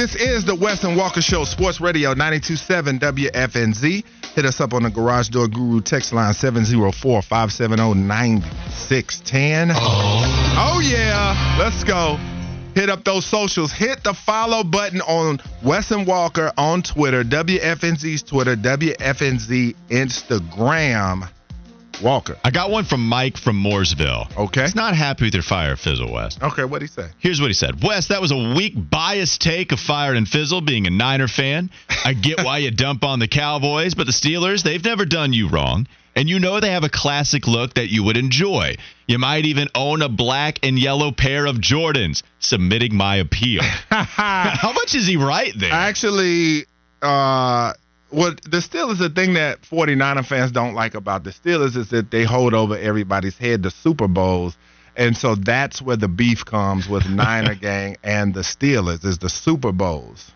This is the Wes and Walker Show, Sports Radio 927 WFNZ. Hit us up on the Garage Door Guru text line 704 570 9610. Oh, yeah. Let's go. Hit up those socials. Hit the follow button on Wes and Walker on Twitter, WFNZ's Twitter, WFNZ Instagram. Walker. I got one from Mike from Mooresville. Okay. He's not happy with your fire fizzle, West. Okay, what'd he say? Here's what he said. West, that was a weak, biased take of Fire and Fizzle being a Niner fan. I get why you dump on the Cowboys, but the Steelers, they've never done you wrong. And you know they have a classic look that you would enjoy. You might even own a black and yellow pair of Jordans, submitting my appeal. How much is he right there? Actually, uh, what the Steelers, the thing that 49er fans don't like about the Steelers is that they hold over everybody's head the Super Bowls. And so that's where the beef comes with Niner Gang and the Steelers is the Super Bowls.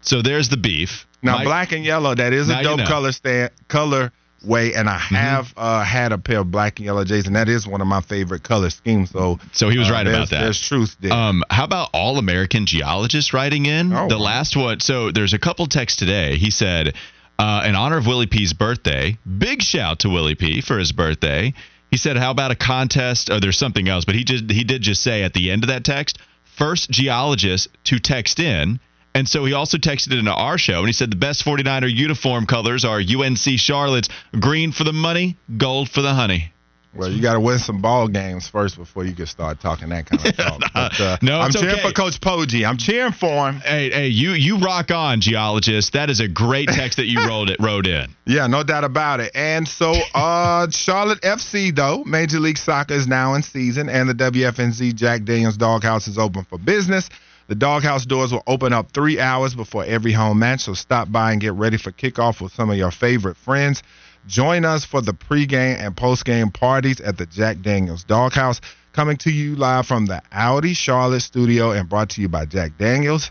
So there's the beef. Now, Mike- black and yellow, that is a Now you dope know. Mm-hmm. color stand, color way, and I have uh, had a pair of black and yellow Jays, and that is one of my favorite color schemes. So, So he was uh, right about that. There's truth there. Um, how about all American geologists writing in? Oh, the wow. last one. So there's a couple texts today. He said, uh, in honor of Willie P's birthday, big shout to Willie P for his birthday. He said, how about a contest? Oh, there's something else, but he just he did just say at the end of that text, first geologist to text in. And so he also texted into our show, and he said the best 49er uniform colors are UNC Charlotte's green for the money, gold for the honey. Well, you got to win some ball games first before you can start talking that kind of talk. But, uh, No, I'm cheering okay. for Coach Poggi. I'm cheering for him. Hey, hey, you you rock on, geologist. That is a great text that you rolled it wrote in. Yeah, no doubt about it. And so, uh, Charlotte FC though, Major League Soccer is now in season, and the WFNZ Jack Daniels Doghouse is open for business. The doghouse doors will open up three hours before every home match, so stop by and get ready for kickoff with some of your favorite friends. Join us for the pregame and postgame parties at the Jack Daniels Doghouse, coming to you live from the Audi Charlotte studio and brought to you by Jack Daniels.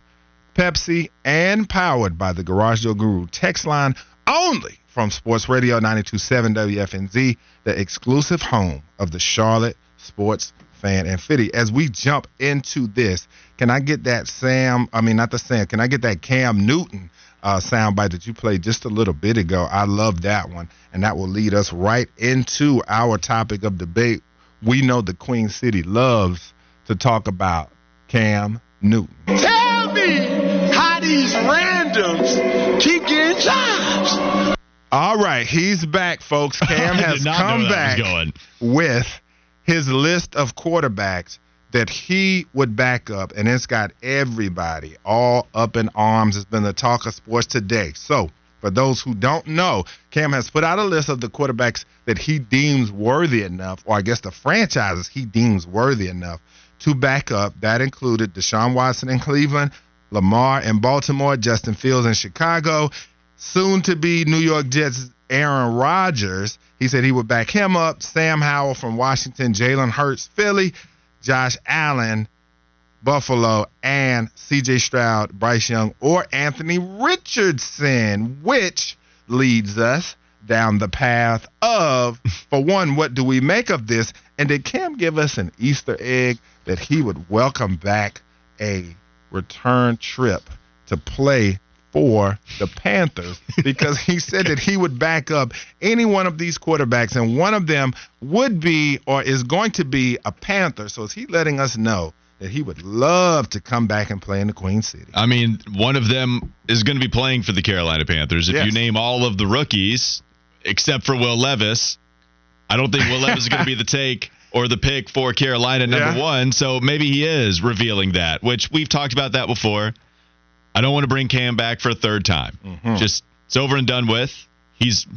Pepsi, and powered by the Garage Door Guru text line only from Sports Radio 927 WFNZ, the exclusive home of the Charlotte Sports Fan and Fitty. As we jump into this, can I get that Sam, I mean, not the Sam, can I get that Cam Newton uh, soundbite that you played just a little bit ago? I love that one. And that will lead us right into our topic of debate. We know the Queen City loves to talk about Cam Newton. Tell me how these randoms keep getting jobs. All right, he's back, folks. Cam has come back going. with his list of quarterbacks that he would back up, and it's got everybody all up in arms. It's been the talk of sports today. So, for those who don't know, Cam has put out a list of the quarterbacks that he deems worthy enough, or I guess the franchises he deems worthy enough to back up. That included Deshaun Watson in Cleveland, Lamar in Baltimore, Justin Fields in Chicago, soon to be New York Jets Aaron Rodgers. He said he would back him up. Sam Howell from Washington, Jalen Hurts, Philly, Josh Allen, Buffalo, and CJ Stroud, Bryce Young, or Anthony Richardson, which leads us down the path of, for one, what do we make of this? And did Cam give us an Easter egg that he would welcome back a return trip to play for the Panthers because he said that he would back up any one of these quarterbacks, and one of them would be or is going to be a Panther. So is he letting us know that he would love to come back and play in the Queen City? I mean, one of them is going to be playing for the Carolina Panthers. If Yes. you name all of the rookies, except for Will Levis, I don't think Will Levis is going to be the take or the pick for Carolina number Yeah. one. So maybe he is revealing that, which we've talked about that before. I don't want to bring Cam back for a third time. Mm-hmm. Just it's over and done with. He's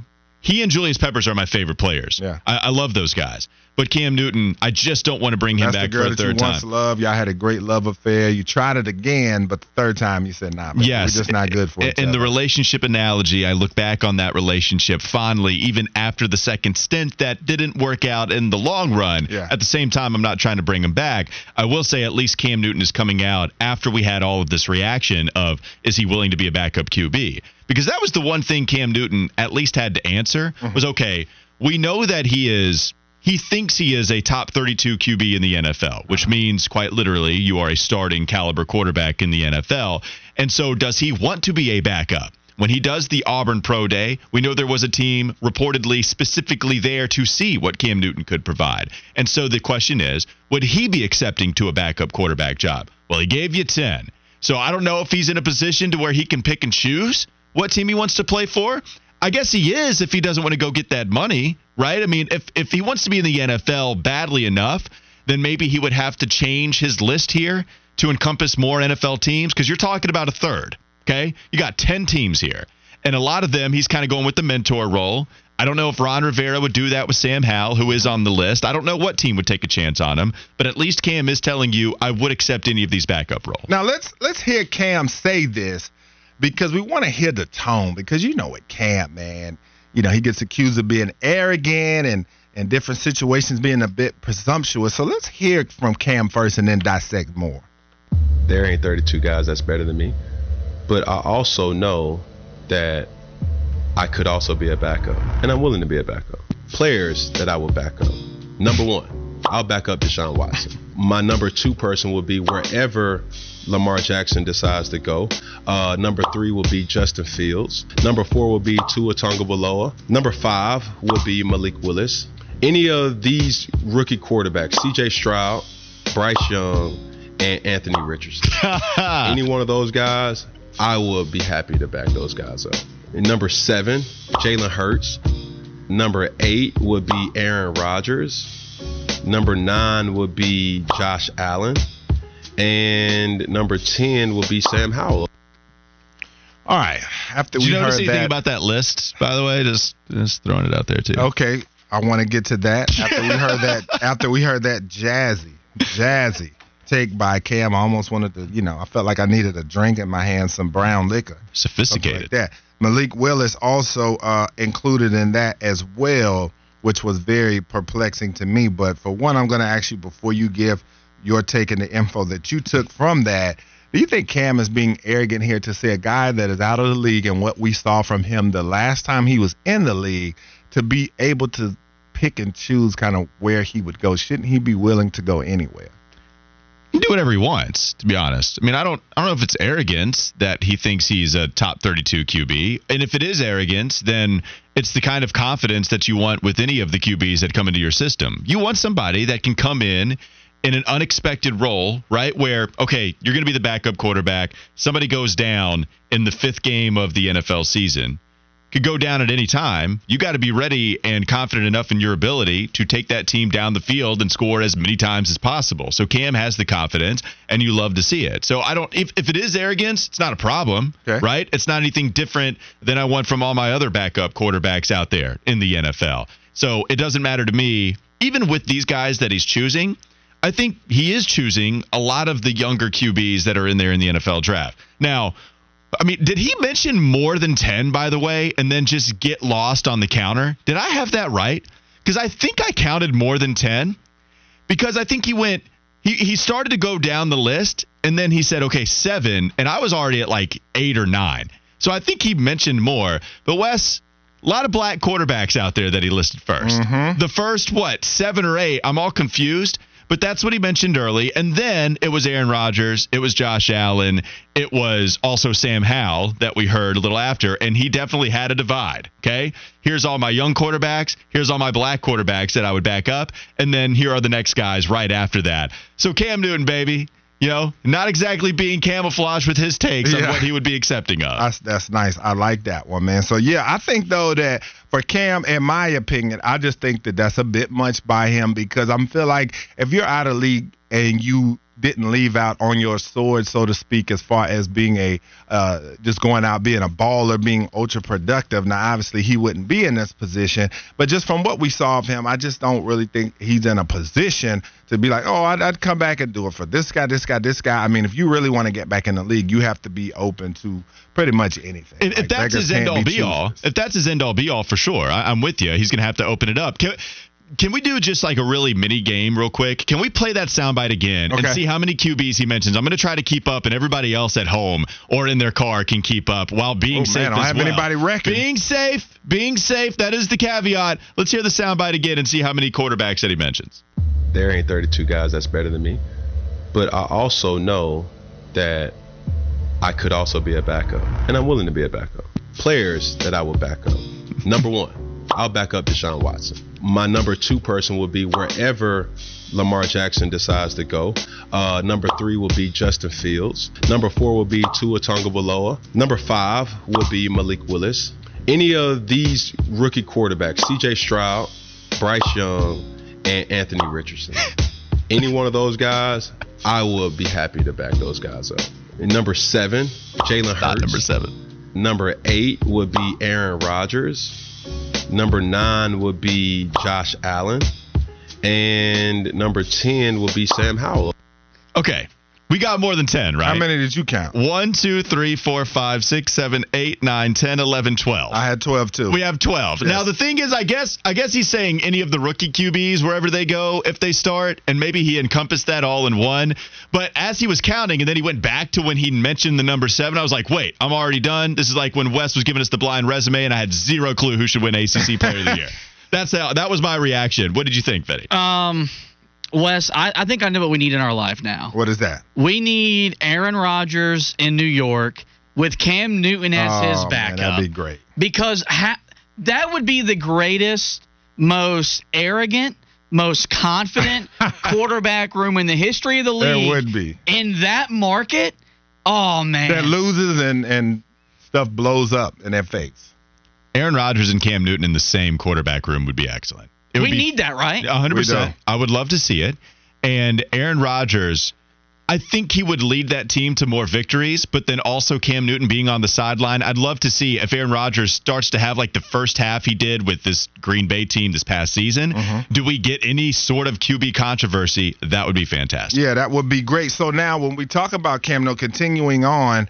he and Julius Peppers are my favorite players. Yeah. I, I love those guys. But Cam Newton, I just don't want to bring him That's back the girl for a that third you once time. loved. Y'all had a great love affair. You tried it again, but the third time you said, "Nah, man, Yes, we're just not good for each And the relationship analogy, I look back on that relationship fondly, even after the second stint that didn't work out in the long run. Yeah. At the same time, I'm not trying to bring him back. I will say at least Cam Newton is coming out after we had all of this reaction of is he willing to be a backup QB? Because that was the one thing Cam Newton at least had to answer Mm-hmm. was okay. We know that he is. He thinks he is a top 32 QB in the NFL, which means quite literally you are a starting caliber quarterback in the NFL. And so, does he want to be a backup? When he does the Auburn Pro Day, we know there was a team reportedly specifically there to see what Cam Newton could provide. And so the question is, would he be accepting to a backup quarterback job? Well, he gave you 10. So I don't know if he's in a position to where he can pick and choose what team he wants to play for. I guess he is if he doesn't want to go get that money, right? I mean, if if he wants to be in the NFL badly enough, then maybe he would have to change his list here to encompass more NFL teams because you're talking about a third. Okay, you got ten teams here, and a lot of them he's kind of going with the mentor role. I don't know if Ron Rivera would do that with Sam Howell, who is on the list. I don't know what team would take a chance on him, but at least Cam is telling you I would accept any of these backup roles. Now let's let's hear Cam say this because we want to hear the tone because you know it Cam man you know he gets accused of being arrogant and in different situations being a bit presumptuous so let's hear from Cam first and then dissect more there ain't 32 guys that's better than me. But I also know that I could also be a backup, and I'm willing to be a backup. Players that I will back up. Number one, I'll back up Deshaun Watson. My number two person will be wherever Lamar Jackson decides to go. Uh, number three will be Justin Fields. Number four will be Tua Tagovailoa. Number five will be Malik Willis. Any of these rookie quarterbacks, C.J. Stroud, Bryce Young, and Anthony Richardson. Any one of those guys, I would be happy to back those guys up. And number seven, Jalen Hurts. Number eight would be Aaron Rodgers. Number nine would be Josh Allen. And number 10 would be Sam Howell. all right after Did we you notice heard anything that about that list, by the way? Just just throwing it out there too. okay I want to get to that after we heard that after we heard that jazzy jazzy take by Cam I almost wanted to you know I felt like I needed a drink in my hand some brown liquor Sophisticated. like that. Malik Willis also uh, included in that as well, which was very perplexing to me. But for one, I'm going to ask you before you give your take and the info that you took from that. Do you think Cam is being arrogant here to say a guy that is out of the league and what we saw from him the last time he was in the league to be able to pick and choose kind of where he would go? Shouldn't he be willing to go anywhere? Do whatever he wants, to be honest. I mean, I don't I don't know if it's arrogance that he thinks he's a top 32 QB. And if it is arrogance, then it's the kind of confidence that you want with any of the QBs that come into your system. You want somebody that can come in in an unexpected role, right? Where, okay, you're going to be the backup quarterback. Somebody goes down in the fifth game of the NFL season. Could go down at any time. You got to be ready and confident enough in your ability to take that team down the field and score as many times as possible. So Cam has the confidence, and you love to see it. So I don't. If, if it is arrogance, it's not a problem, Okay. right? It's not anything different than I want from all my other backup quarterbacks out there in the NFL. So it doesn't matter to me. Even with these guys that he's choosing, I think he is choosing a lot of the younger QBs that are in there in the NFL draft. Now, I mean, did he mention more than 10, by the way, and then just get lost on the counter? Did I have that right? Because I think I counted more than 10. Because I think he went, he, he started to go down the list, and then he said, okay, seven, and I was already at like eight or nine. So I think he mentioned more. But Wes, a lot of black quarterbacks out there that he listed 1st mm-hmm. The first, what, seven or eight, I'm all confused. But that's what he mentioned early. And then it was Aaron Rodgers. It was Josh Allen. It was also Sam Howell that we heard a little after. And he definitely had a divide. Okay. Here's all my young quarterbacks. Here's all my black quarterbacks that I would back up. And then here are the next guys right after that. So Cam Newton, baby, you know, not exactly being camouflaged with his takes on what he would be accepting of. That's that's nice. I like that one, man. So yeah, I think though that for Cam, in my opinion, I just think that that's a bit much by him because I'm feel like if you're out of league and you didn't leave out on your sword, so to speak, as far as being a uh, just going out being a baller, being ultra productive. Now, obviously, he wouldn't be in this position, but just from what we saw of him, I just don't really think he's in a position to be like, oh, I'd, I'd come back and do it for this guy, this guy, this guy. I mean, if you really want to get back in the league, you have to be open to pretty much anything. If, Like, if that's his end all be be all, if that's his end all be all for sure, I, I'm with you. He's going to have to open it up. Can, can we do just like a really mini game real quick? Can we play that soundbite again and see how many QBs he mentions? I'm going to try to keep up, and everybody else at home or in their car can keep up while being Oh, safe. man, I don't as have well. anybody wrecking. Being safe, being safe. That is the caveat. Let's hear the soundbite again and see how many quarterbacks that he mentions. there ain't 32 guys that's better than me. But I also know that I could also be a backup, and I'm willing to be a backup. Players that I will back up. Number one, I'll back up Deshaun Watson. My number two person will be wherever Lamar Jackson decides to go. Uh, number three will be Justin Fields. Number four will be Tua Tagovailoa. Number five will be Malik Willis. Any of these rookie quarterbacks, C.J. Stroud, Bryce Young, and Anthony Richardson. Any one of those guys, I would be happy to back those guys up. And number seven, Jalen Hurts. Not number seven. Number eight would be Aaron Rodgers. Number nine would be Josh Allen. And number 10 will be Sam Howell. Okay, we got more than ten, right? How many did you count? One, two, three, four, five, six, seven, eight, nine, ten, eleven, twelve. I had 12 too. We have 12. Now the thing is I guess I guess he's saying any of the rookie QBs wherever they go if they start and maybe he encompassed that all in one. But as he was counting and then he went back to when he mentioned the number 7, I was like, "Wait, I'm already done." This is like when Wes was giving us the blind resume and I had zero clue who should win ACC player of the year. That's how that was my reaction. What did you think, Betty? Um, Wes, I, I think I know what we need in our life now. what is that? We need Aaron Rodgers in New York with Cam Newton as oh, his Oh, man, backup. that'd be great. because ha- that would be the greatest, most arrogant, most confident quarterback room in the history of the There league. would be. In that market, oh man. That loses and, and stuff blows up in their face. Aaron Rodgers and Cam Newton in the same quarterback room would be excellent. It we be need that, right? 100%. I would love to see it. And Aaron Rodgers, I think he would lead that team to more victories, but then also Cam Newton being on the sideline. I'd love to see if Aaron Rodgers starts to have like the first half he did with this Green Bay team this past season. Mm-hmm. Do we get any sort of QB controversy? That would be fantastic. Yeah, that would be great. So now when we talk about Cam, no, continuing on,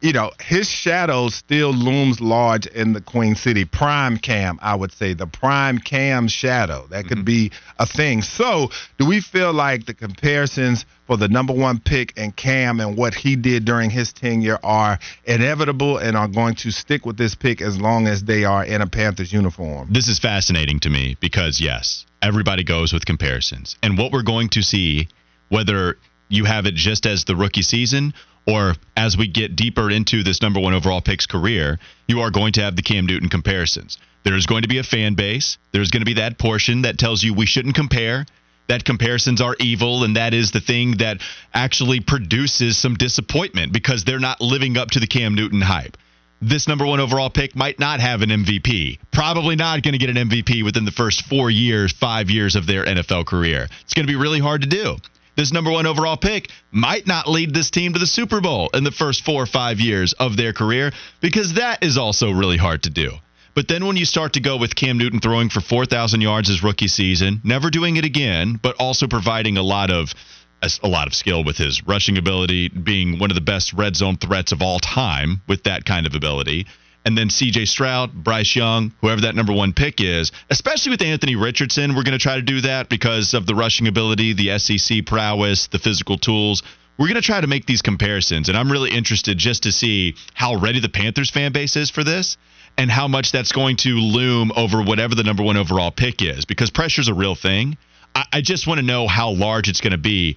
you know, his shadow still looms large in the Queen City. Prime Cam, I would say, the prime Cam shadow. That could mm-hmm. be a thing. So do we feel like the comparisons for the number one pick and Cam and what he did during his tenure are inevitable and are going to stick with this pick as long as they are in a Panthers uniform? This is fascinating to me because, yes, everybody goes with comparisons. And what we're going to see, whether you have it just as the rookie season or as we get deeper into this number one overall pick's career, you are going to have the Cam Newton comparisons. There's going to be a fan base. There's going to be that portion that tells you we shouldn't compare, that comparisons are evil, and that is the thing that actually produces some disappointment because they're not living up to the Cam Newton hype this number one overall pick might not have an MVP. Probably not going to get an MVP within the first four years, five years of their NFL career. It's going to be really hard to do. This number one overall pick might not lead this team to the Super Bowl in the first four or five years of their career because that is also really hard to do. But then when you start to go with Cam Newton throwing for 4,000 yards his rookie season, never doing it again, but also providing a lot of a, a lot of skill with his rushing ability, being one of the best red zone threats of all time with that kind of ability. And then CJ Stroud, Bryce Young, whoever that number one pick is, especially with Anthony Richardson, we're going to try to do that because of the rushing ability, the SEC prowess, the physical tools. We're going to try to make these comparisons. And I'm really interested just to see how ready the Panthers fan base is for this and how much that's going to loom over whatever the number one overall pick is because pressure's a real thing. I, I just want to know how large it's going to be.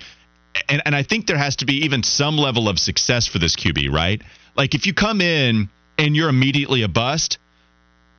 And, and I think there has to be even some level of success for this QB, right? Like if you come in and you're immediately a bust,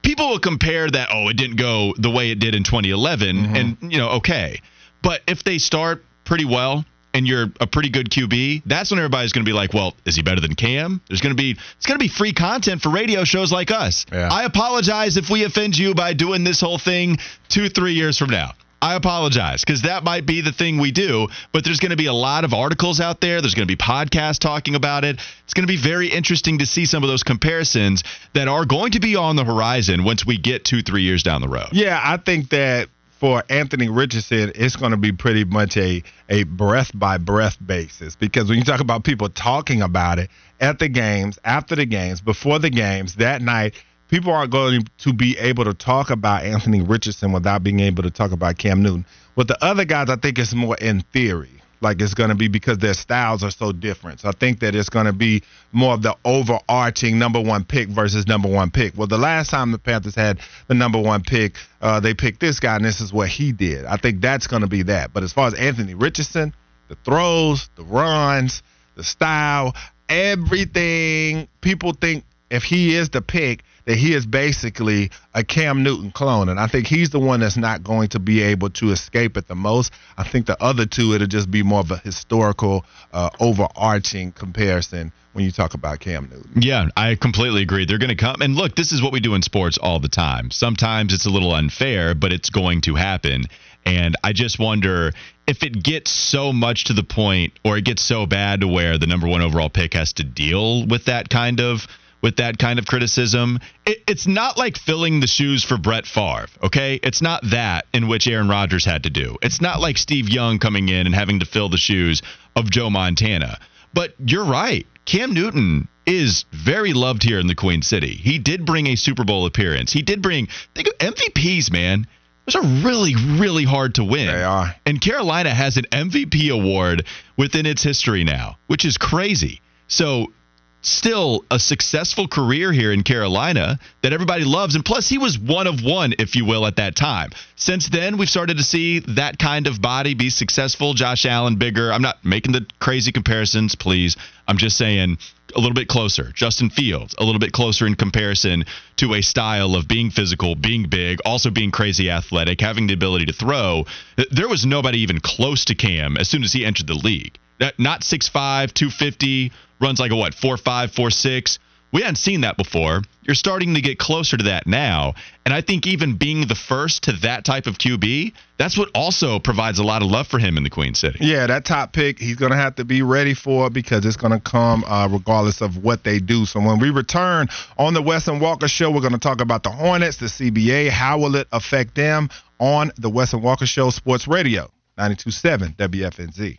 people will compare that, oh, it didn't go the way it did in 2011, mm-hmm. and, you know, okay. But if they start pretty well, and you're a pretty good QB, that's when everybody's going to be like, well, is he better than Cam? There's going to be it's going to be free content for radio shows like us. Yeah. I apologize if we offend you by doing this whole thing two, three years from now. I apologize because that might be the thing we do. But there's going to be a lot of articles out there. There's going to be podcasts talking about it. It's going to be very interesting to see some of those comparisons that are going to be on the horizon once we get two, three years down the road. Yeah, I think that for Anthony Richardson, it's going to be pretty much a a breath by breath basis because when you talk about people talking about it at the games, after the games, before the games, that night, people aren't going to be able to talk about Anthony Richardson without being able to talk about Cam Newton. With the other guys, I think it's more in theory like it's going to be because their styles are so different. So I think that it's going to be more of the overarching number one pick versus number one pick. Well, the last time the Panthers had the number one pick, uh, they picked this guy, and this is what he did. I think that's going to be that. But as far as Anthony Richardson, the throws, the runs, the style, everything, people think if he is the pick, that he is basically a Cam Newton clone. And I think he's the one that's not going to be able to escape it the most. I think the other two, it'll just be more of a historical, uh, overarching comparison when you talk about Cam Newton. Yeah, I completely agree. They're going to come. And look, this is what we do in sports all the time. Sometimes it's a little unfair, but it's going to happen. And I just wonder if it gets so much to the point or it gets so bad to where the number one overall pick has to deal with that kind of with that kind of criticism. It, it's not like filling the shoes for Brett Favre, okay? It's not that in which Aaron Rodgers had to do. It's not like Steve Young coming in and having to fill the shoes of Joe Montana. But you're right. Cam Newton is very loved here in the Queen City. He did bring a Super Bowl appearance. He did bring think of MVPs, man. Those are really, really hard to win. They are. And Carolina has an MVP award within its history now, which is crazy. So still a successful career here in Carolina that everybody loves. And plus, he was one of one, if you will, at that time. Since then, we've started to see that kind of body be successful. Josh Allen, bigger. I'm not making the crazy comparisons, please. I'm just saying a little bit closer. Justin Fields, a little bit closer in comparison to a style of being physical, being big, also being crazy athletic, having the ability to throw. There was nobody even close to Cam as soon as he entered the league. Not 6'5, 250 runs like a what four five four six. We hadn't seen that before. You're starting to get closer to that now. And I think even being the first to that type of QB, that's what also provides a lot of love for him in the Queen City. Yeah, that top pick, he's going to have to be ready for because it's going to come uh, regardless of what they do. So when we return on the Wes and Walker show, we're going to talk about the Hornets, the CBA. How will it affect them on the Wes and Walker show, Sports Radio, 92.7 WFNZ.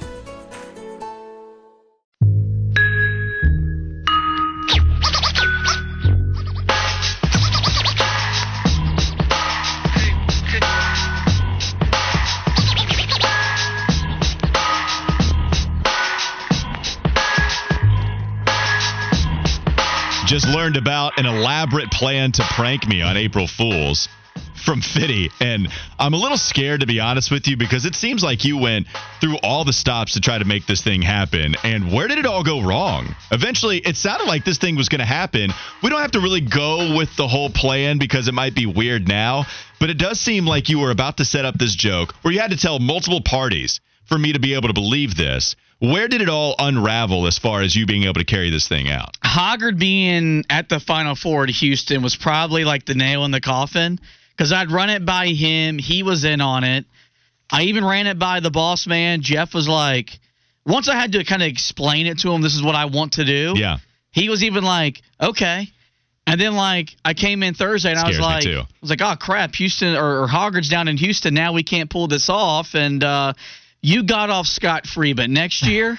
Just learned about an elaborate plan to prank me on April Fools from Fitty. And I'm a little scared, to be honest with you, because it seems like you went through all the stops to try to make this thing happen. And where did it all go wrong? Eventually, it sounded like this thing was going to happen. We don't have to really go with the whole plan because it might be weird now, but it does seem like you were about to set up this joke where you had to tell multiple parties for me to be able to believe this. Where did it all unravel as far as you being able to carry this thing out? Hoggard being at the Final Four to Houston was probably like the nail in the coffin because I'd run it by him. He was in on it. I even ran it by the boss man. Jeff was like, once I had to kind of explain it to him, this is what I want to do. Yeah. He was even like, okay. And then like I came in Thursday and I was like. I was like, oh crap, Houston or, or Hoggard's down in Houston. Now we can't pull this off. And uh, you got off scot free, but next year,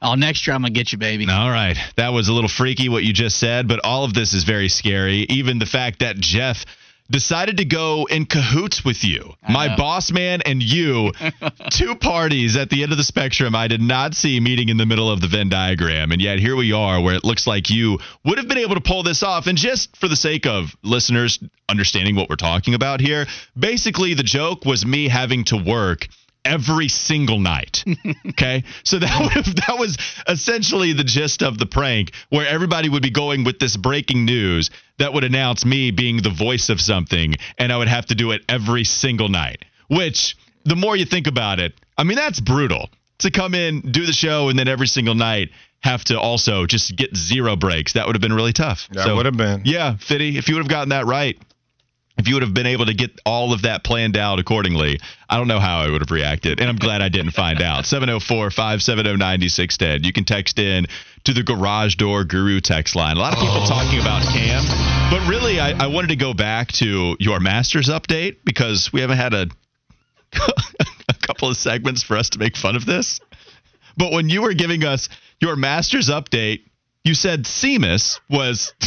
oh next year I'm gonna get you, baby. All right. That was a little freaky what you just said, but all of this is very scary. Even the fact that Jeff decided to go in cahoots with you. My know. boss man and you, two parties at the end of the spectrum I did not see meeting in the middle of the Venn diagram. And yet here we are where it looks like you would have been able to pull this off. And just for the sake of listeners understanding what we're talking about here, basically the joke was me having to work every single night. Okay? So that would have, that was essentially the gist of the prank where everybody would be going with this breaking news that would announce me being the voice of something and I would have to do it every single night. Which the more you think about it, I mean that's brutal. To come in, do the show and then every single night have to also just get zero breaks. That would have been really tough. That would have been. Yeah, Fitty, if you would have gotten that right, if you would have been able to get all of that planned out accordingly, I don't know how I would have reacted. And I'm glad I didn't find out. 704 570 9610. You can text in to the Garage Door Guru text line. A lot of people oh. talking about Cam, but really, I, I wanted to go back to your Masters update because we haven't had a, a couple of segments for us to make fun of this. But when you were giving us your Masters update, you said Seamus was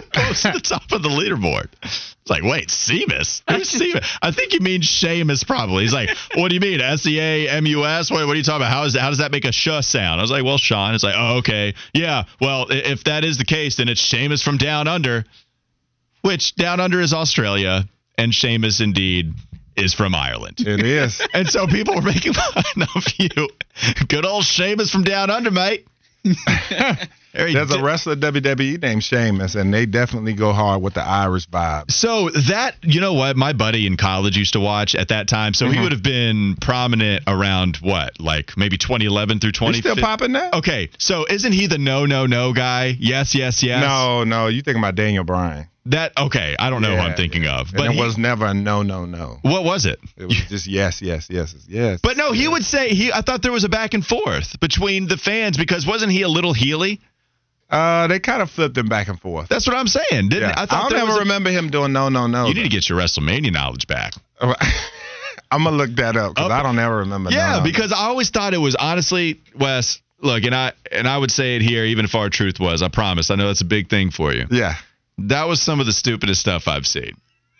close to the top of the leaderboard. It's like, wait, Seamus? Who's Seamus? I think you mean Seamus probably. He's like, what do you mean? S E A M U S? What, what are you talking about? How is that, how does that make a sh sound? I was like, well, Sean. It's like, oh, okay. Yeah, well, if that is the case, then it's Seamus from Down Under, which Down Under is Australia, and Seamus indeed is from Ireland. It is. And so people were making fun of you. Good old Seamus from down under, mate. There's a wrestler WWE named Sheamus, and they definitely go hard with the Irish vibe. so that you know what my buddy in college used to watch at that time. So Mm-hmm. he would have been prominent around what, like maybe 2011 through 20. still popping now? Okay, so isn't he the no no no guy? Yes, yes, yes. No, no. You thinking about Daniel Bryan. That okay? I don't know who I'm thinking yeah. of, And but it he- was never a no, no, no. what was it? It was just yes, yes, yes, yes. But no, he would say he. I thought there was a back and forth between the fans because wasn't he a little heely? Uh, they kind of flipped him back and forth. That's what I'm saying. Didn't Yeah. I? I, don't ever a- remember him doing no, no, no. You need to get your WrestleMania knowledge back. I'm gonna look that up because Okay. I don't ever remember. Yeah, no, no. because I always thought it was honestly, Wes. Look, and I and I would say it here, even if R-Truth was. I promise. I know that's a big thing for you. yeah, That was some of the stupidest stuff I've seen.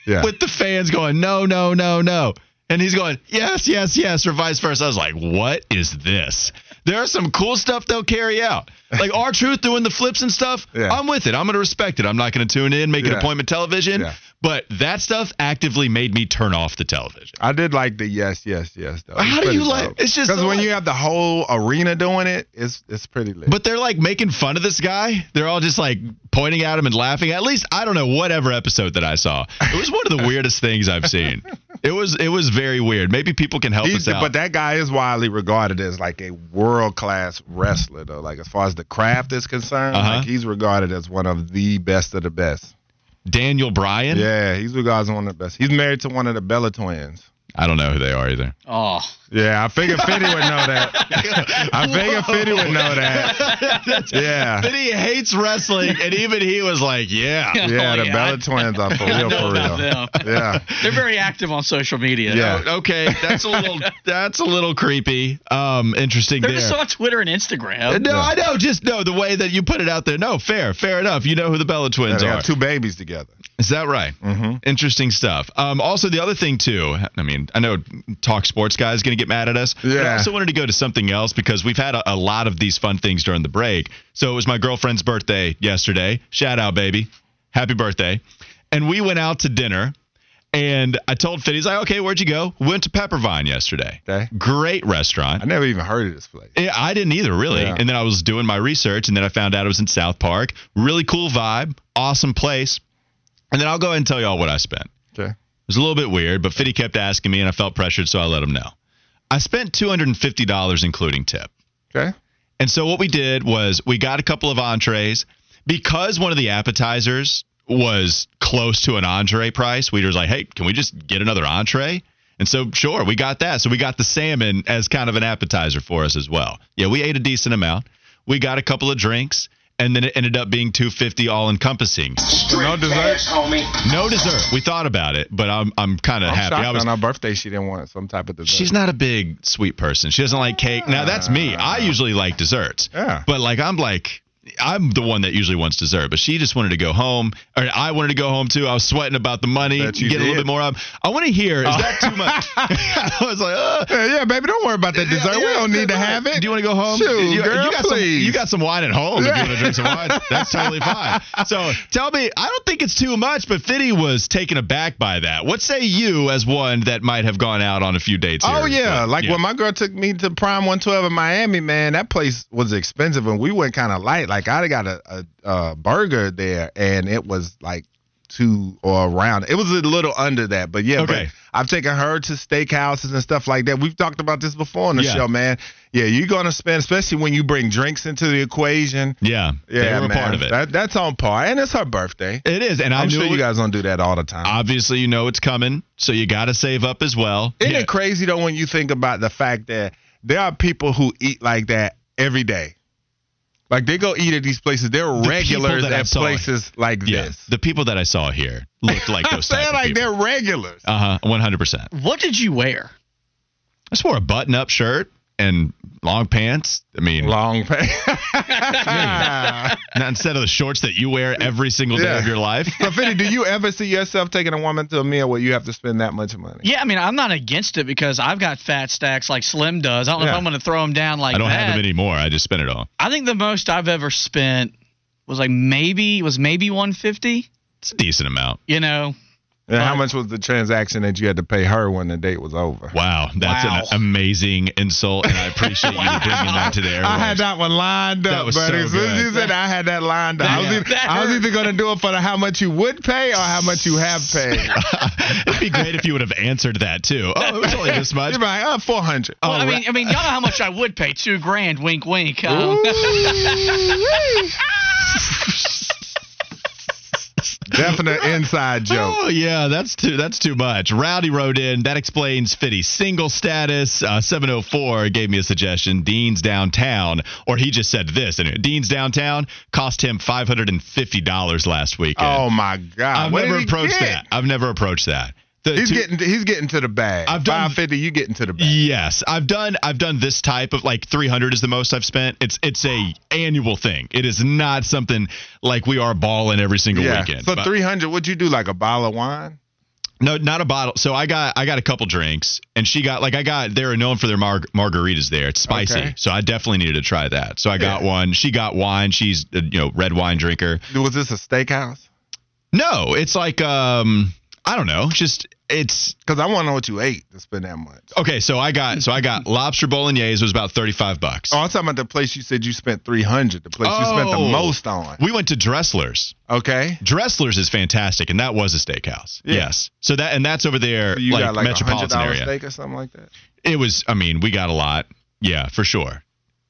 yeah. With the fans going, no, no, no, no. And he's going, yes, yes, yes, or vice versa. I was like, what is this? There are some cool stuff they'll carry out. Like R-Truth doing the flips and stuff. Yeah. I'm with it. I'm going to respect it. I'm not going to tune in, make it Yeah. appointment television. Yeah. But that stuff actively made me turn off the television. I did like the yes, yes, yes though. How do you like- it's just because when like- you have the whole arena doing it, it's it's pretty lit. But they're like making fun of this guy. They're all just like pointing at him and laughing. At least I don't know whatever episode that I saw. It was one of the weirdest things I've seen. It was it was very weird. Maybe people can help He's, us out. but that guy is widely regarded as like a world class wrestler though. Like as far as the craft is concerned, Uh-huh. like he's regarded as one of the best of the best. Daniel Bryan. Yeah, he's regarded as one of the best. He's married to one of the Bella twins. I don't know who they are either. Oh, Yeah, I figured Fitty would know that. I figured Fitty would know that. Yeah. But hates wrestling, and even he was like, "Yeah, Yeah, Oh, the yeah, Bella twins are for real, know for real. them. Yeah. They're very active on social media. Yeah. okay, that's a little that's a little creepy. Um, interesting They're there. just on Twitter and Instagram. no, I know. Just no, the way that you put it out there. No, fair, fair enough. You know who the Bella Yeah, twins they are. have two babies together. Is that right? Mm-hmm. Interesting stuff. Um, also, the other thing too. I mean, I know Talk Sports guy is going to get mad at us. But I Yeah. also wanted to go to something else because we've had a, a lot of these fun things during the break. So it was my girlfriend's birthday yesterday. Shout out, baby! Happy birthday! And we went out to dinner. And I told Fitty, he's like, okay, where'd you go? Went to Peppervine yesterday. Okay. Great restaurant. I never even heard of this place. Yeah, I didn't either, really. Yeah. And then I was doing my research, and then I found out it was in South Park. Really cool vibe, awesome place. And then I'll go ahead and tell y'all what I spent. Okay. It was a little bit weird, but Fitty kept asking me, and I felt pressured, so I let him know. I spent $250 including tip. Okay. And so what we did was we got a couple of entrees because one of the appetizers was close to an entree price. We were like, "Hey, can we just get another entree?" And so sure, we got that. So we got the salmon as kind of an appetizer for us as well. Yeah, we ate a decent amount. We got a couple of drinks and then it ended up being 250 all encompassing. No dessert. homie. No dessert. We thought about it, but I'm I'm kind of happy. I was on her birthday she didn't want some type of dessert. She's not a big sweet person. She doesn't like cake. Now that's me. I ah. usually like desserts. Yeah. But like I'm like I'm the one that usually wants dessert, but she just wanted to go home. Or I wanted to go home too. I was sweating about the money, get a little bit more up. I want to hear, is that too much? I was like, uh, Yeah, yeah, baby, don't worry about that dessert. we don't need to have it. Do you want to go home? Shoot, you, girl, you got please. some. You got some wine at home. If you want to drink some wine, that's totally fine. So tell me, I don't think it's too much, but Fitty was taken aback by that. What say you, as one that might have gone out on a few dates? Oh yeah, But, like yeah. when my girl took me to Prime 112 in Miami, man, that place was expensive and we went kind of light. Like I got a, a, a burger there and it was like two or around. It was a little under that, but yeah. Okay. But I've taken her to steakhouses and stuff like that. We've talked about this before on the Yeah. show, man. Yeah, you're gonna spend, especially when you bring drinks into the equation. Yeah, Yeah, they were a man. part of it. That, that's on par, and it's her birthday. it is, and I I'm knew sure it- you guys don't do that all the time. Obviously, you know it's coming, so you got to save up as well. Isn't Yeah. it crazy though when you think about the fact that there are people who eat like that every day? Like they go eat at these places. They're people regulars at saw- places like Yeah, this. the people that I saw here looked like I'm those type saying of like people. they're regulars. Uh huh. One hundred percent. What did you wear? I just wore a button-up shirt and long pants. I mean, Long pants. not instead of the shorts that you wear every single day Yeah. of your life. so, Fitty, do you ever see yourself taking a woman to a meal where you have to spend that much money? Yeah, I mean, I'm not against it because I've got fat stacks like Slim does. I don't know Yeah. if I'm going to throw them down like I don't that. have them anymore. I just spent it all. I think the most I've ever spent was like maybe was maybe 150. It's a decent amount. You know, And how much was the transaction that you had to pay her when the date was over? Wow, that's Wow. an amazing insult, and I appreciate you bringing that to the airwaves. I had that one lined That up, was buddy. so as soon as you said I had that lined up, I was, That- either, I was either going to do it for the how much you would pay or how much you have paid. It'd be great if you would have answered that too. Oh, it was only this much. You'd be like, uh, 400. well, I Oh, mean, I mean, y'all know how much I would pay. Two grand, wink, wink. Um, Ooh-wee. Definite inside joke. Oh yeah, that's too that's too much. Rowdy wrote in that explains Fitty's single status. Uh, 704 gave me a suggestion. Dean's downtown, or he just said this. And Dean's downtown cost him five hundred and fifty dollars last weekend. Oh my God! I've What never approached that. I've never approached that. The He's two- getting he's getting to the bag. I've done- 550. You getting to the bag. Yes, I've done I've done this type of like 300 is the most I've spent. It's it's a annual thing. It is not something like we are balling every single Yeah. weekend. So But- 300. What'd you do like a bottle of wine? No, not a bottle. So I got I got a couple drinks, and she got like I got they're known for their mar- margaritas there. It's spicy, Okay. so I definitely needed to try that. So I got Yeah. one. She got wine. She's a, you know red wine drinker. Was this a steakhouse? No, it's like um I don't know, just it's Because I want to know what you ate to spend that much. okay. So I got so I got lobster bolognese was about thirty five bucks. Oh, I'm talking about the place you said you spent 300. The place you spent the Oh. most on. We went to Dressler's. Okay. Dressler's is fantastic, and that was a steakhouse. Yeah. Yes. So that and that's over there, So you like, got like a hundred metropolitan area. steak or something like that. It was. I mean, we got a lot. Yeah, for sure.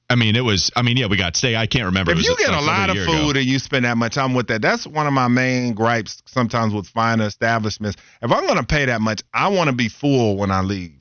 I mean, it was. I mean, yeah, we got steak. I can't remember. If you get like a lot of food ago. and you spend that much time with that, that's one of my main gripes sometimes with fine establishments. If I'm going to pay that much, I want to be full when I leave.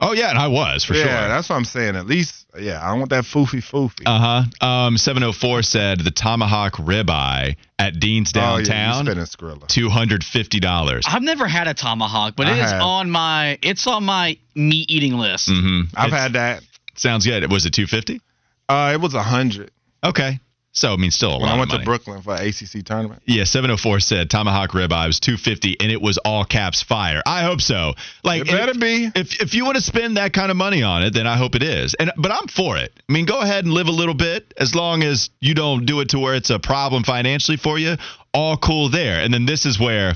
Oh yeah, and I was for yeah, sure. that's what I'm saying. At least, yeah, I don't want that foofy foofy. Uh huh. Um, seven oh four said the tomahawk ribeye at Dean's downtown. oh, yeah, you downtown, spending Skrilla. two hundred fifty dollars. I've never had a tomahawk, but I it is have. on my it's on my meat eating list. Mm-hmm. I've had that. Sounds good. Was it two fifty? Uh, it was a hundred Okay. So I mean, still a when lot I went to. Brooklyn for ACC tournament. Yeah, 704 said tomahawk ribeye was 250 and it was all caps fire. I hope so. Like It better if, be. if if you want to spend that kind of money on it, then I hope it is. And but I'm for it. I mean, go ahead and live a little bit as long as you don't do it to where it's a problem financially for you. All cool there. And then this is where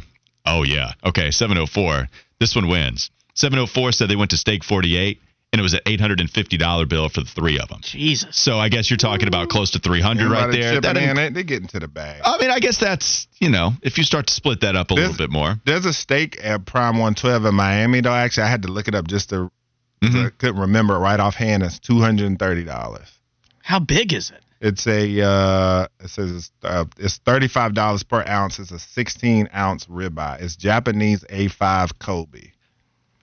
oh yeah. Okay, 704. This one wins. 704 said they went to Steak 48 and it was an $850 bill for the three of them. Jesus. So I guess you're talking about close to 300 right there. That in, they, they get into the bag. I mean, I guess that's you know, if you start to split that up a This- little bit more. There's a steak at Prime 112 in Miami, though. Actually, I had to look it up just to. Mhm. I couldn't remember it right offhand. It's two hundred and thirty dollars. How big is it? It's a. Uh, it says it's, uh, it's thirty five dollars per ounce. It's a sixteen ounce ribeye. It's Japanese A5 Kobe.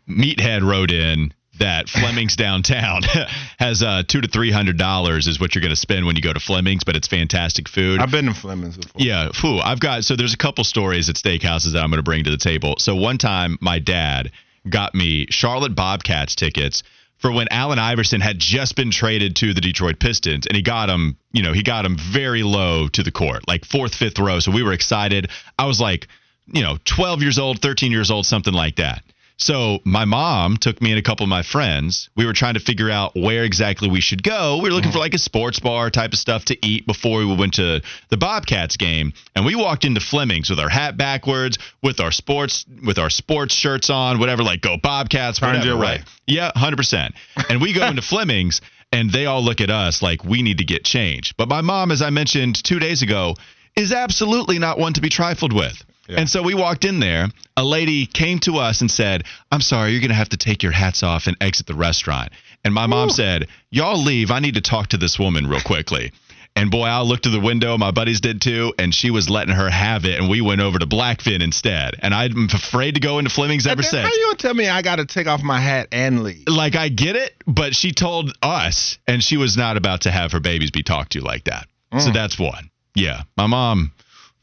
Meathead wrote in that Fleming's downtown has uh, two to three hundred dollars is what you're going to spend when you go to Fleming's, but it's fantastic food. I've been to Fleming's before. Yeah, phew, I've got so there's a couple stories at steakhouses that I'm going to bring to the table. So one time, my dad got me Charlotte Bobcats tickets for when Allen Iverson had just been traded to the Detroit Pistons, and he got him, you know, he got him very low to the court, like fourth, fifth row. So we were excited. I was like, you know, 12 years old, 13 years old, something like that. So my mom took me and a couple of my friends. We were trying to figure out where exactly we should go. We were looking for like a sports bar type of stuff to eat before we went to the Bobcats game. And we walked into Fleming's with our hat backwards, with our sports with our sports shirts on, whatever, like go Bobcats, Turned whatever, right? Yeah, hundred percent. And we go into Fleming's and they all look at us like we need to get change. But my mom, as I mentioned two days ago, is absolutely not one to be trifled with. And so we walked in there. A lady came to us and said, I'm sorry, you're going to have to take your hats off and exit the restaurant. And my mom said, Y'all leave. I need to talk to this woman real quickly. And boy, I looked to the window. My buddies did too. And she was letting her have it. And we went over to Blackfin instead. And I'm afraid to go into Fleming's ever since. How you gonna tell me I got to take off my hat and leave? like I get it, but she told us, and she was not about to have her babies be talked to like that. So mm. that's one. Yeah, my mom,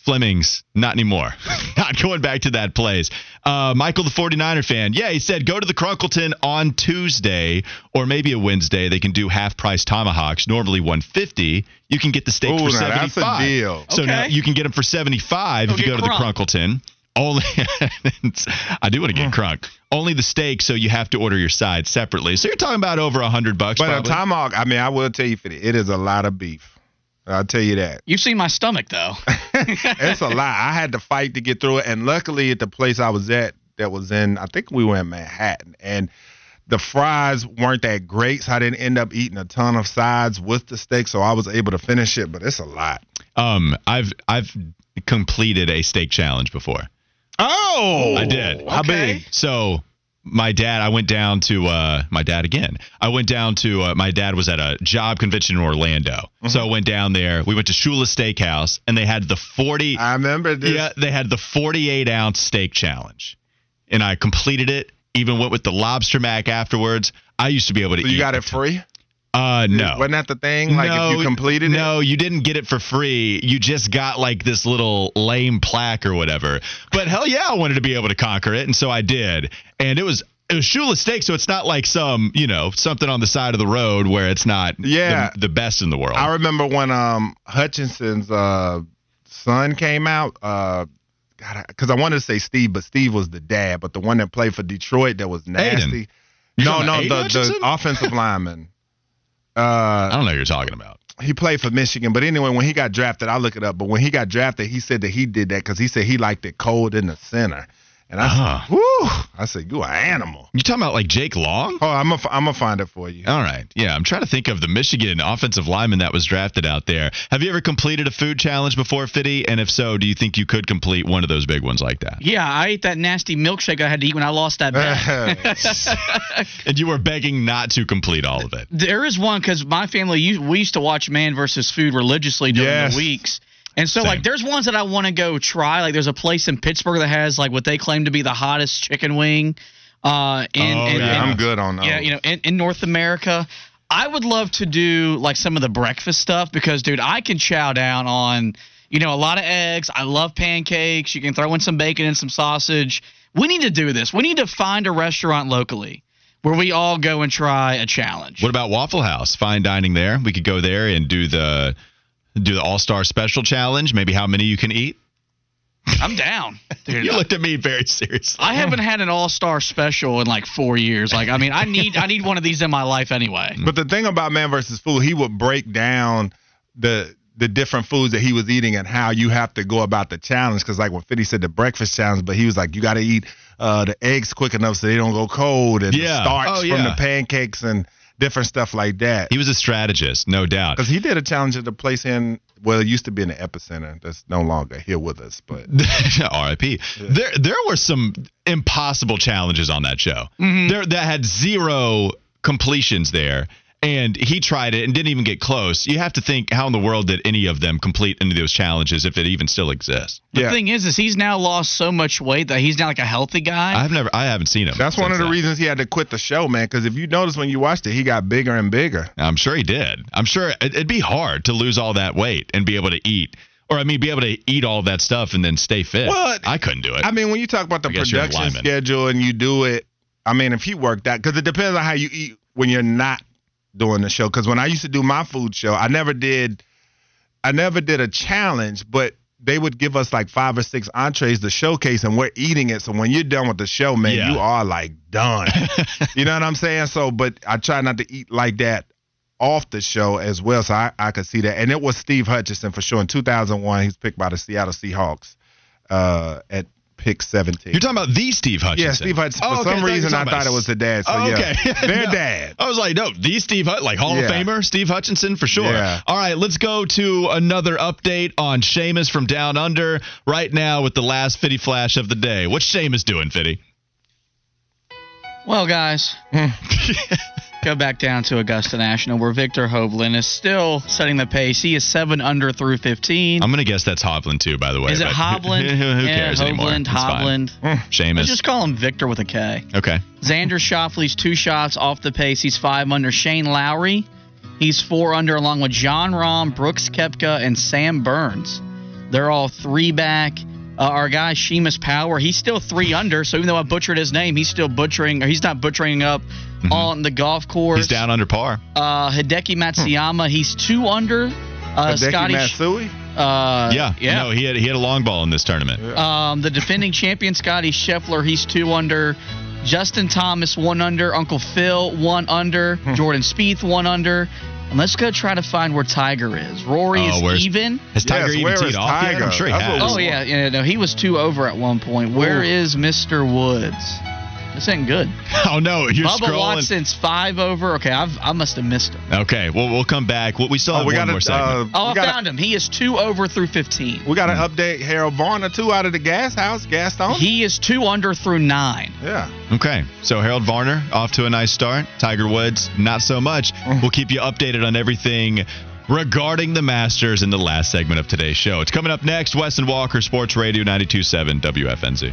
Fleming's, not anymore. not going back to that place. Uh, Michael, the 49er fan, yeah, he said go to the Crunkleton on Tuesday or maybe a Wednesday. They can do half price tomahawks, normally 150. You can get the steak Ooh, for now that's a 75. deal. So now you can get them for 75 if you go get to the. Crunkleton. Only, I do want to get crunk. Only the steak, so you have to order your side separately. So you're talking about over a hundred bucks. But a tomahawk, I mean, I will tell you, Fitty, it is a lot of beef. I'll tell you that. You've seen my stomach though. it's a lot. I had to fight to get through it, and luckily at the place I was at, that was in, I think we were in Manhattan, and the fries weren't that great, so I didn't end up eating a ton of sides with the steak, so I was able to finish it. But it's a lot. um, I've I've completed a steak challenge before. Oh, I did. How big? So my dad, I went down to uh, my dad again. I went down to uh, my dad was at a job convention in Orlando, so I went down there. We went to Shula Steakhouse, and they had the forty. I remember this. Yeah, they had the 48 ounce steak challenge, and I completed it. Even went with the lobster mac afterwards. I used to be able to So you got it free? Uh, no. Wasn't that the thing? Like if you completed it? No, you didn't get it for free. You just got like this little lame plaque or whatever. But hell yeah, I wanted to be able to conquer it, and so I did. And it was it was Shula's steak, so it's not like some you know something on the side of the road where it's not Yeah. the, the best in the world. I remember when um Hutchinson's uh son came out. Uh, God, because I, wanted to say Steve, but Steve was the dad. But the one that played for Detroit that was nasty. No, no, Aidan the, Hutchinson? the offensive lineman. I Uh, don't know what you're talking about. he played for Michigan, but anyway, when he got drafted, I look it up. But when he got drafted, he said that he did that because he said he liked it cold in the center. And I Uh-huh. said, "Whoo!" I said, "You an animal." You talking about like Jake Long? Oh, I'm gonna I'm gonna find it for you. All right. Yeah, I'm trying to think of the Michigan offensive lineman that was drafted out there. Have you ever completed a food challenge before, Fitty? And if so, do you think you could complete one of those big ones like that? yeah, I ate that nasty milkshake I had to eat when I lost that bet. And you were begging not to complete all of it. There is one because my family u- we used to watch Man versus Food religiously during Yes. the weeks, and so Same. like there's ones that I want to go try. Like there's a place in Pittsburgh that has like what they claim to be the hottest chicken wing. Uh, in, Oh, in, yeah. in- I'm good on that. yeah, you know, in, in North America. I would love to do like some of the breakfast stuff because, dude, I can chow down on, you know, a lot of eggs. I love pancakes. You can throw in some bacon and some sausage. We need to do this. We need to find a restaurant locally where we all go and try a challenge. What about Waffle House? Fine dining there. We could go there and do the do the All Star Special Challenge. Maybe how many you can eat. I'm down, dude. You looked at me very seriously. I haven't had an all-star special in like four years. Like, I mean, I need I need one of these in my life anyway. But the thing about Man versus Food, he would break down the the different foods that he was eating and how you have to go about the challenge. Because like when Fitty said the breakfast challenge, but he was like, you got to eat uh, the eggs quick enough so they don't go cold, and Yeah. the starch Oh, from the pancakes and different stuff like that. He was a strategist, no doubt. Because he did a challenge at the place in well, it used to be in the epicenter. That's no longer here with us, but R.I.P. There, there were some impossible challenges on that show. Mm-hmm. There that had zero completions there, and he tried it and didn't even get close. You have to think how in the world did any of them complete any of those challenges if it even still exists? The Yeah. thing is, is he's now lost so much weight that he's now like a healthy guy. I've never, I haven't seen him. That's one of the then. reasons he had to quit the show, man. Because if you notice when you watched it, he got bigger and bigger. I'm sure he did. I'm sure it- it'd be hard to lose all that weight and be able to eat, or I mean, be able to eat all that stuff and then stay fit. Well, I couldn't do it. I mean, when you talk about the I guess you're a production schedule and you do it, I mean, if he worked that, because it depends on how you eat when you're not doing the show. Because when I used to do my food show, I never did, I never did a challenge, but they would give us like five or six entrees to showcase, and we're eating it. So when you're done with the show, man, Yeah. you are like done. you know what I'm saying? So, but I try not to eat like that off the show as well, so I, I could see that. And it was Steve Hutchinson for sure. In 2001, he's picked by the Seattle Seahawks uh, at pick 17. You're talking about the Steve Hutchinson. Yeah, Steve Hutchinson. Oh, For okay, some thought you were reason, I thought it was the dad. So Oh, yeah, okay. their No. dad. I was like, no, the Steve Hut, like Hall of Famer, Steve Hutchinson for sure. Yeah. All right, let's go to another update on Seamus from Down Under right now with the last Fitty Flash of the day. What's Seamus doing, Fitty? Well, guys, go back down to Augusta National, where Viktor Hovland is still setting the pace. He is seven under through 15. I'm gonna guess that's Hovland too, by the way. is it Hovland? Who, who yeah, cares anymore? Hovland, fine. Hovland. Seamus. Let's just call him Victor with a K. okay. Xander Schauffele's two shots off the pace. He's five under. Shane Lowry, he's four under, along with Jon Rahm, Brooks Koepka, and Sam Burns. They're all three back. Uh, our guy Seamus Power, he's still three under. So even though I butchered his name, he's still butchering, or he's not butchering up on the golf course. He's down under par. Uh, Hideki Matsuyama, he's two under. Uh, Hideki Scotty, Matsui? uh, yeah. yeah. No, he had he had a long ball in this tournament. Um, the defending champion Scottie Scheffler, he's two under. Justin Thomas one under. Uncle Phil one under. Hmm. Jordan Spieth one under. And let's go try to find where Tiger is. Rory Oh, is where's- even. Has Tiger Yes, even teed is off yet? Tiger? I'm sure he That's has. Oh yeah, yeah, no, he was two over at one point. Where Ooh. is Mr. Woods? This ain't good. Oh no, you're Bubba scrolling. Watson's five over. Okay, I've, I must have missed him. Okay, well we'll come back. Well, we still have Oh, we one got more to. segment. Uh, Oh, we I got found him. He is two over through 15. We got to update Harold Varner too out of the gas house, Gaston. He is two under through nine. yeah. Okay, so Harold Varner off to a nice start. Tiger Woods not so much. We'll keep you updated on everything regarding the Masters in the last segment of today's show. It's coming up next. Wes and Walker, Sports Radio 92.7 WFNZ.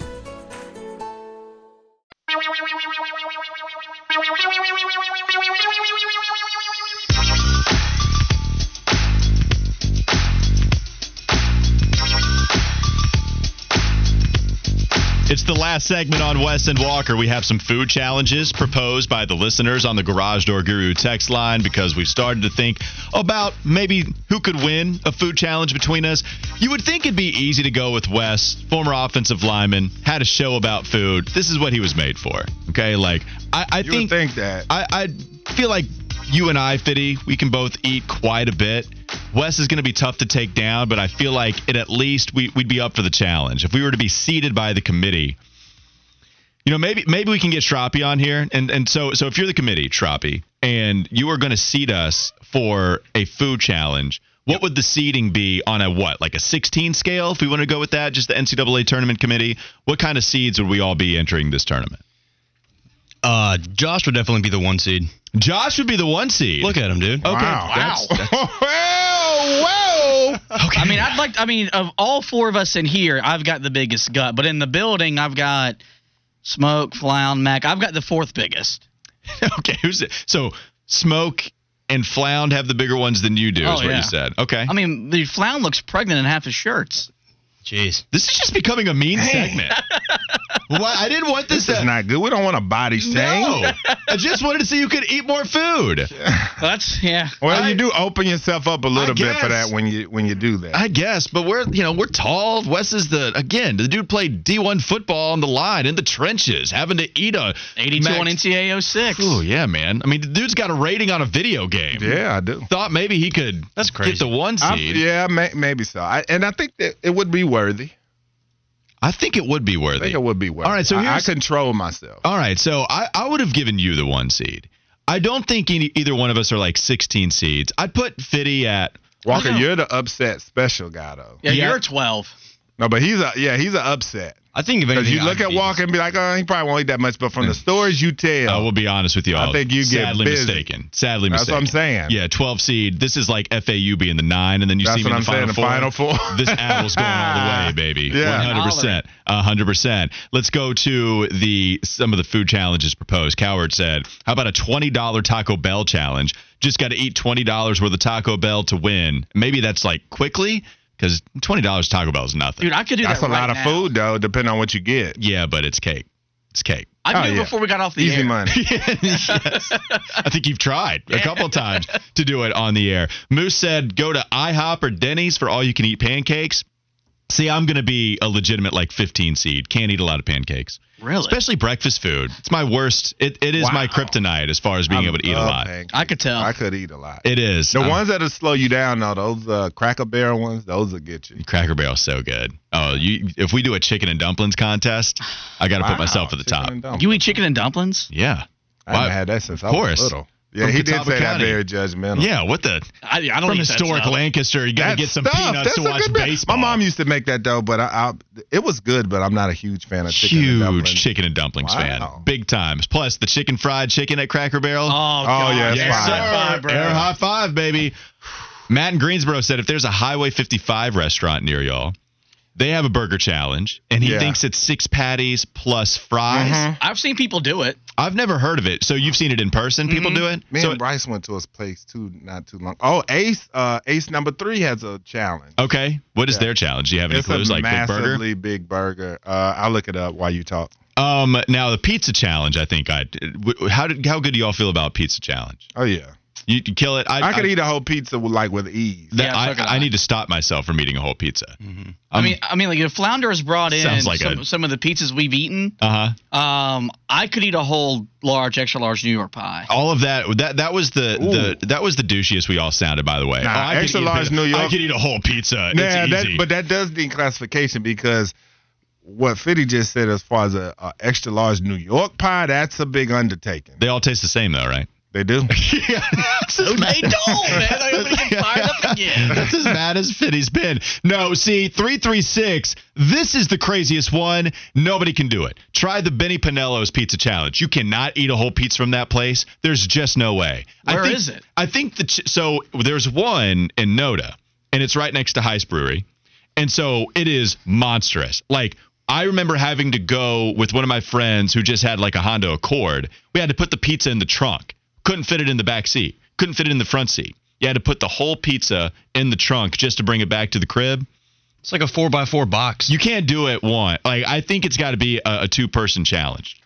Last segment on Wes and Walker. We have some food challenges proposed by the listeners on the Garage Door Guru text line because we've started to think about maybe who could win a food challenge between us. You would think it'd be easy to go with Wes, former offensive lineman, had a show about food. This is what he was made for. Okay, like I, I think would think that. I, I feel like you and I, Fitty, we can both eat quite a bit. Wes is going to be tough to take down, but I feel like it at least we, we'd be up for the challenge. If we were to be seated by the committee, you know, maybe maybe we can get Shroppy on here, and and so so if you're the committee, Shroppy, and you are going to seat us for a food challenge. What would the seating be on a what, like a 16 scale? If we want to go with that, just the NCAA tournament committee. What kind of seeds would we all be entering this tournament? Uh, Josh would definitely be the one seed. Josh would be the one seed. Look at him, dude. Okay. Wow. that's- whoa, whoa. I mean, I'd like. I mean, of all four of us in here, I've got the biggest gut. But in the building, I've got Smoke, Flound, Mac. I've got the fourth biggest. okay, who's it? So Smoke and Flound have the bigger ones than you do, Oh, is what yeah. you said. Okay. I mean, the Flound looks pregnant in half his shirts. Jeez. this is just becoming a mean segment. Why I didn't want this, This is not good. We don't want a body shame. no, I just wanted to see you could eat more food. That's yeah. Well, I- you do open yourself up a little bit for that when you when you do that. I guess, but we're you know we're tall. Wes is the again the dude played D1 football on the line in the trenches, having to eat a 82 on NCAA 06. Oh yeah, man. I mean, the dude's got a rating on a video game. yeah, I do. Thought maybe he could That's crazy. get the one I'm- seed. yeah, may, maybe so. I, and I think that it would be worthy. I think it would be I worthy. think it would be worthy. All right, so I, I control myself. All right, so I, I would have given you the one seed. I don't think any, either one of us are like 16 seeds. I'd put Fitty at. Walker, you're the upset special guy though. Yeah, Yeah. you're 12. No, but he's a yeah, he's an upset. I think if Because anything, you look I'd at Walker and be like, oh, he probably won't eat that much. But from the stories you tell, I will be honest with you all. I think you get sadly busy. mistaken. Sadly That's mistaken. That's what I'm saying. Yeah, 12 seed. This is like FAU being the nine, and then you That's see me in the I'm saying, final the four. Final Four. this apple's going all the way, baby. Yeah. 100%. 100%. Let's go to the some of the food challenges proposed. Coward said, "How about a $20 Taco Bell challenge? Just got to eat $20 worth of Taco Bell to win. Maybe that's like quickly cuz $20 Taco Bell is nothing. Dude, I could do That's that That's a right lot of now. food though, depending on what you get. yeah, but it's cake. It's cake. I Oh, knew yeah. before we got off the Easy air. money. yes. I think you've tried a couple times to do it on the air. Moose said go to IHOP or Denny's for all you can eat pancakes. See, I'm going to be a legitimate like 15 seed. Can't eat a lot of pancakes. Really? Especially breakfast food. It's my worst. It, it is my kryptonite as far as being I able to eat a lot. pancakes. I could tell. I could eat a lot. It is. the Um, ones that'll slow you down though, those uh, Cracker Barrel ones, those will get you. Cracker Barrel's so good. Oh, you if we do a chicken and dumplings contest, I got to put myself at the chicken top. and. You eat chicken and dumplings? Yeah. I haven't Why- had that since I Of course. was little. Yeah, he did say County. that very judgmental. Yeah, what the I, I don't from historic. Lancaster, you got to get some stuff, peanuts that's to watch baseball. My mom used to make that though, but I, I, it was good. But I'm not a huge fan of chicken and dumplings. huge dumplings. chicken and dumplings Wow. fan, big times. Plus the chicken fried chicken at Cracker Barrel. Oh, oh God. yeah, yes. High five, bro. Air high five, baby. Matt in Greensboro said if there's a Highway 55 restaurant near y'all, they have a burger challenge, and he Yeah. thinks it's six patties plus fries. Mhm. I've seen people do it. I've never heard of it. So you've seen it in person? People do it. Me so and Bryce went to his place too, not too long. Oh, Ace, uh, Ace number three has a challenge. okay, what is Yeah. their challenge? Do you have any it's clues? a Like big burger. massively big burger. Uh, I'll look it up while you talk. Um, now the pizza challenge. I think I. How did how good do y'all feel about pizza challenge? Oh yeah, You, you kill it. I, I, could eat a whole pizza with like with ease. That, Yeah, I, I I. need to stop myself from eating a whole pizza. I mean, I mean, like if Flounder has brought in Sounds like some, a- some of the pizzas we've eaten, uh huh. um, I could eat a whole large, extra large New York pie. All of that. That that was the, the that was the douchiest we all sounded. By the way, Nah, Oh, I could extra eat a large New York- I could eat a whole pizza. Yeah, it's that, easy. but that does need classification because what Fitty just said as far as a, a extra large New York pie, that's a big undertaking. they all taste the same though, right? They do. yeah. they don't, man. I'm gonna get fired up again. That's as mad as Fitty's been. No, see, 336, this is the craziest one. Nobody can do it. Try the Benny Pennello's Pizza Challenge. You cannot eat a whole pizza from that place. There's just no way. Where I think, is it? I think the ch- so there's one in Noda, and it's right next to Heist Brewery. And so it is monstrous. Like I remember having to go with one of my friends who just had like a Honda Accord. We had to put the pizza in the trunk. Couldn't fit it in the back seat. Couldn't fit it in the front seat. You had to put the whole pizza in the trunk just to bring it back to the crib. It's like a four by four box. You can't do it one. Like I think it's got to be a, a two person challenge.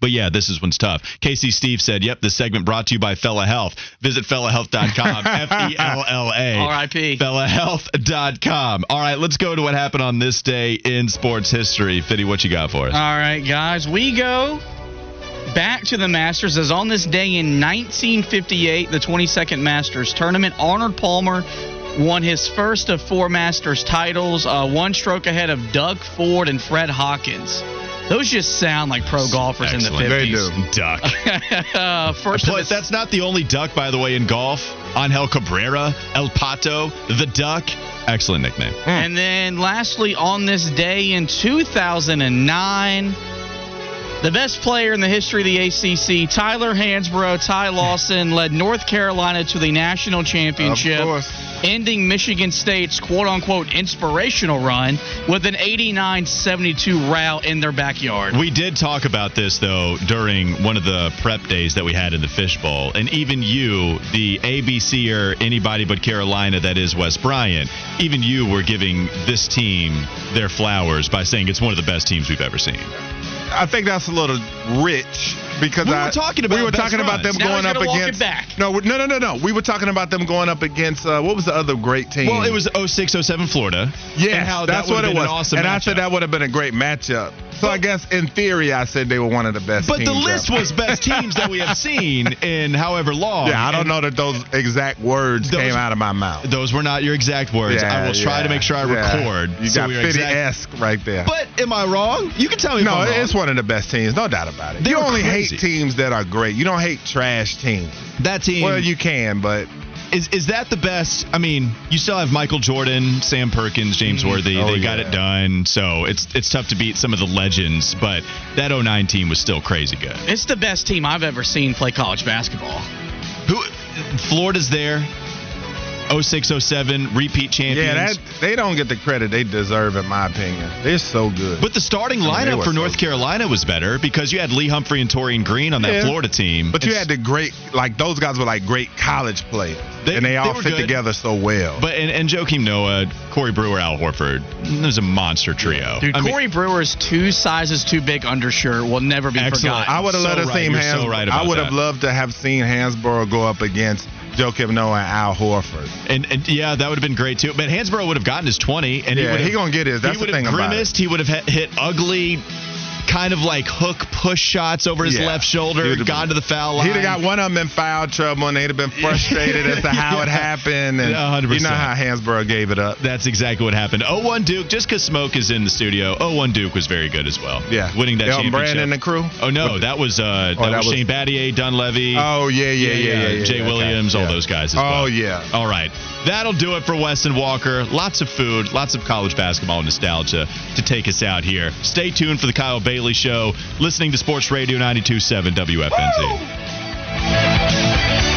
But yeah, this is one's tough. Casey Steve said, "Yep, this segment brought to you by Fella Health. Visit fellahealth.com. F E L L A. R.I.P.. Fellahealth.com. All right, let's go to what happened on this day in sports history. Fitty, what you got for us? All right, guys, we go back to the Masters as on this day in 1958, the 22nd Masters tournament, Arnold Palmer won his first of four Masters titles, uh, one stroke ahead of Doug Ford and Fred Hawkins. Those just sound like pro golfers Excellent. in They the do. 50s. Duck. uh, first Plus, that's not the only duck, by the way, in golf. Angel Cabrera, El Pato, the Duck. Excellent nickname. And then lastly, on this day in 2009, the best player in the history of the ACC, Tyler Hansbrough, Ty Lawson, led North Carolina to the national championship. Of course. ending Michigan State's quote unquote inspirational run with an 89 72 rout in their backyard. We did talk about this though during one of the prep days that we had in the fishbowl, and even you, the ABC or anybody but Carolina, that is Wes Bryant, even you were giving this team their flowers by saying it's one of the best teams we've ever seen. I think that's a little rich because We were talking about we were best talking about them. Now going up gonna walk against back. no no no no no we were talking about them going up against uh, what was the other great team Well, it was 06 07 Florida. Yeah, that's that what would've it been was. An awesome and I said that would have been a great matchup. So I guess in theory, I said they were one of the best. But the list ever. was best teams that we have seen in however long. Yeah, I don't And know that those exact words Those- came out of my mouth. Those were not your exact words. I will try yeah, to make sure I yeah. record. You so got we are 50 exact- esque right there. But am I wrong? You can tell me. if no, I'm wrong. it's one of the best teams, no doubt about it. They you only crazy. hate teams that are great. You don't hate trash teams. that team. Well, you can, but Is is that the best? I mean, you still have Michael Jordan, Sam Perkins, James mm-hmm. Worthy. Oh, they got it done. So it's it's tough to beat some of the legends, but that 09 team was still crazy good. It's the best team I've ever seen play college basketball. Who Florida's there. 06 07 repeat champions. yeah, that they don't get the credit they deserve, in my opinion. They're so good. But the starting I mean, lineup for so North good. Carolina was better because you had Lee Humphrey and Taurean Green on that Yeah. Florida team. But you had the great, like those guys were like great college players, They- and they, they all fit good. together so well. But and, and Joakim Noah, Corey Brewer, Al Horford, it was a monster trio. Dude, I mean, Corey Brewer's two sizes too big undershirt will never be Excellent. forgotten. I would have so let us right. seen You're so Hans. right I would have loved to have seen Hansbrough go up against Joakim Noah and Al Horford. and, and yeah, that would have been great too. But Hansbrough would have gotten his twenty, and he Yeah, would have he gonna get his. That's he would the thing have about it. grimaced. He would have hit ugly, kind of like hook push shots over his Yeah. left shoulder, He would've gone to the foul line. He'd have got one of them in foul trouble, and they'd have been frustrated as to how it happened. And 100%. you know how Hansbrough gave it up. That's exactly what happened. 0-1 Duke, just because Smoke is in the studio, 0-1 Duke was very good as well. Yeah, winning that Elton championship. Brand and the crew. Oh no, that was uh, that, Oh, that was was- Shane Battier, Dunleavy. Oh yeah, yeah, yeah, yeah. yeah, Jay yeah, Williams, all yeah. those guys as Oh well. yeah. All right. That'll do it for Wes and Walker. Lots of food, lots of college basketball nostalgia to take us out here. Stay tuned for the Kyle Bailey Show, listening to Sports Radio 927 WFNZ. Woo!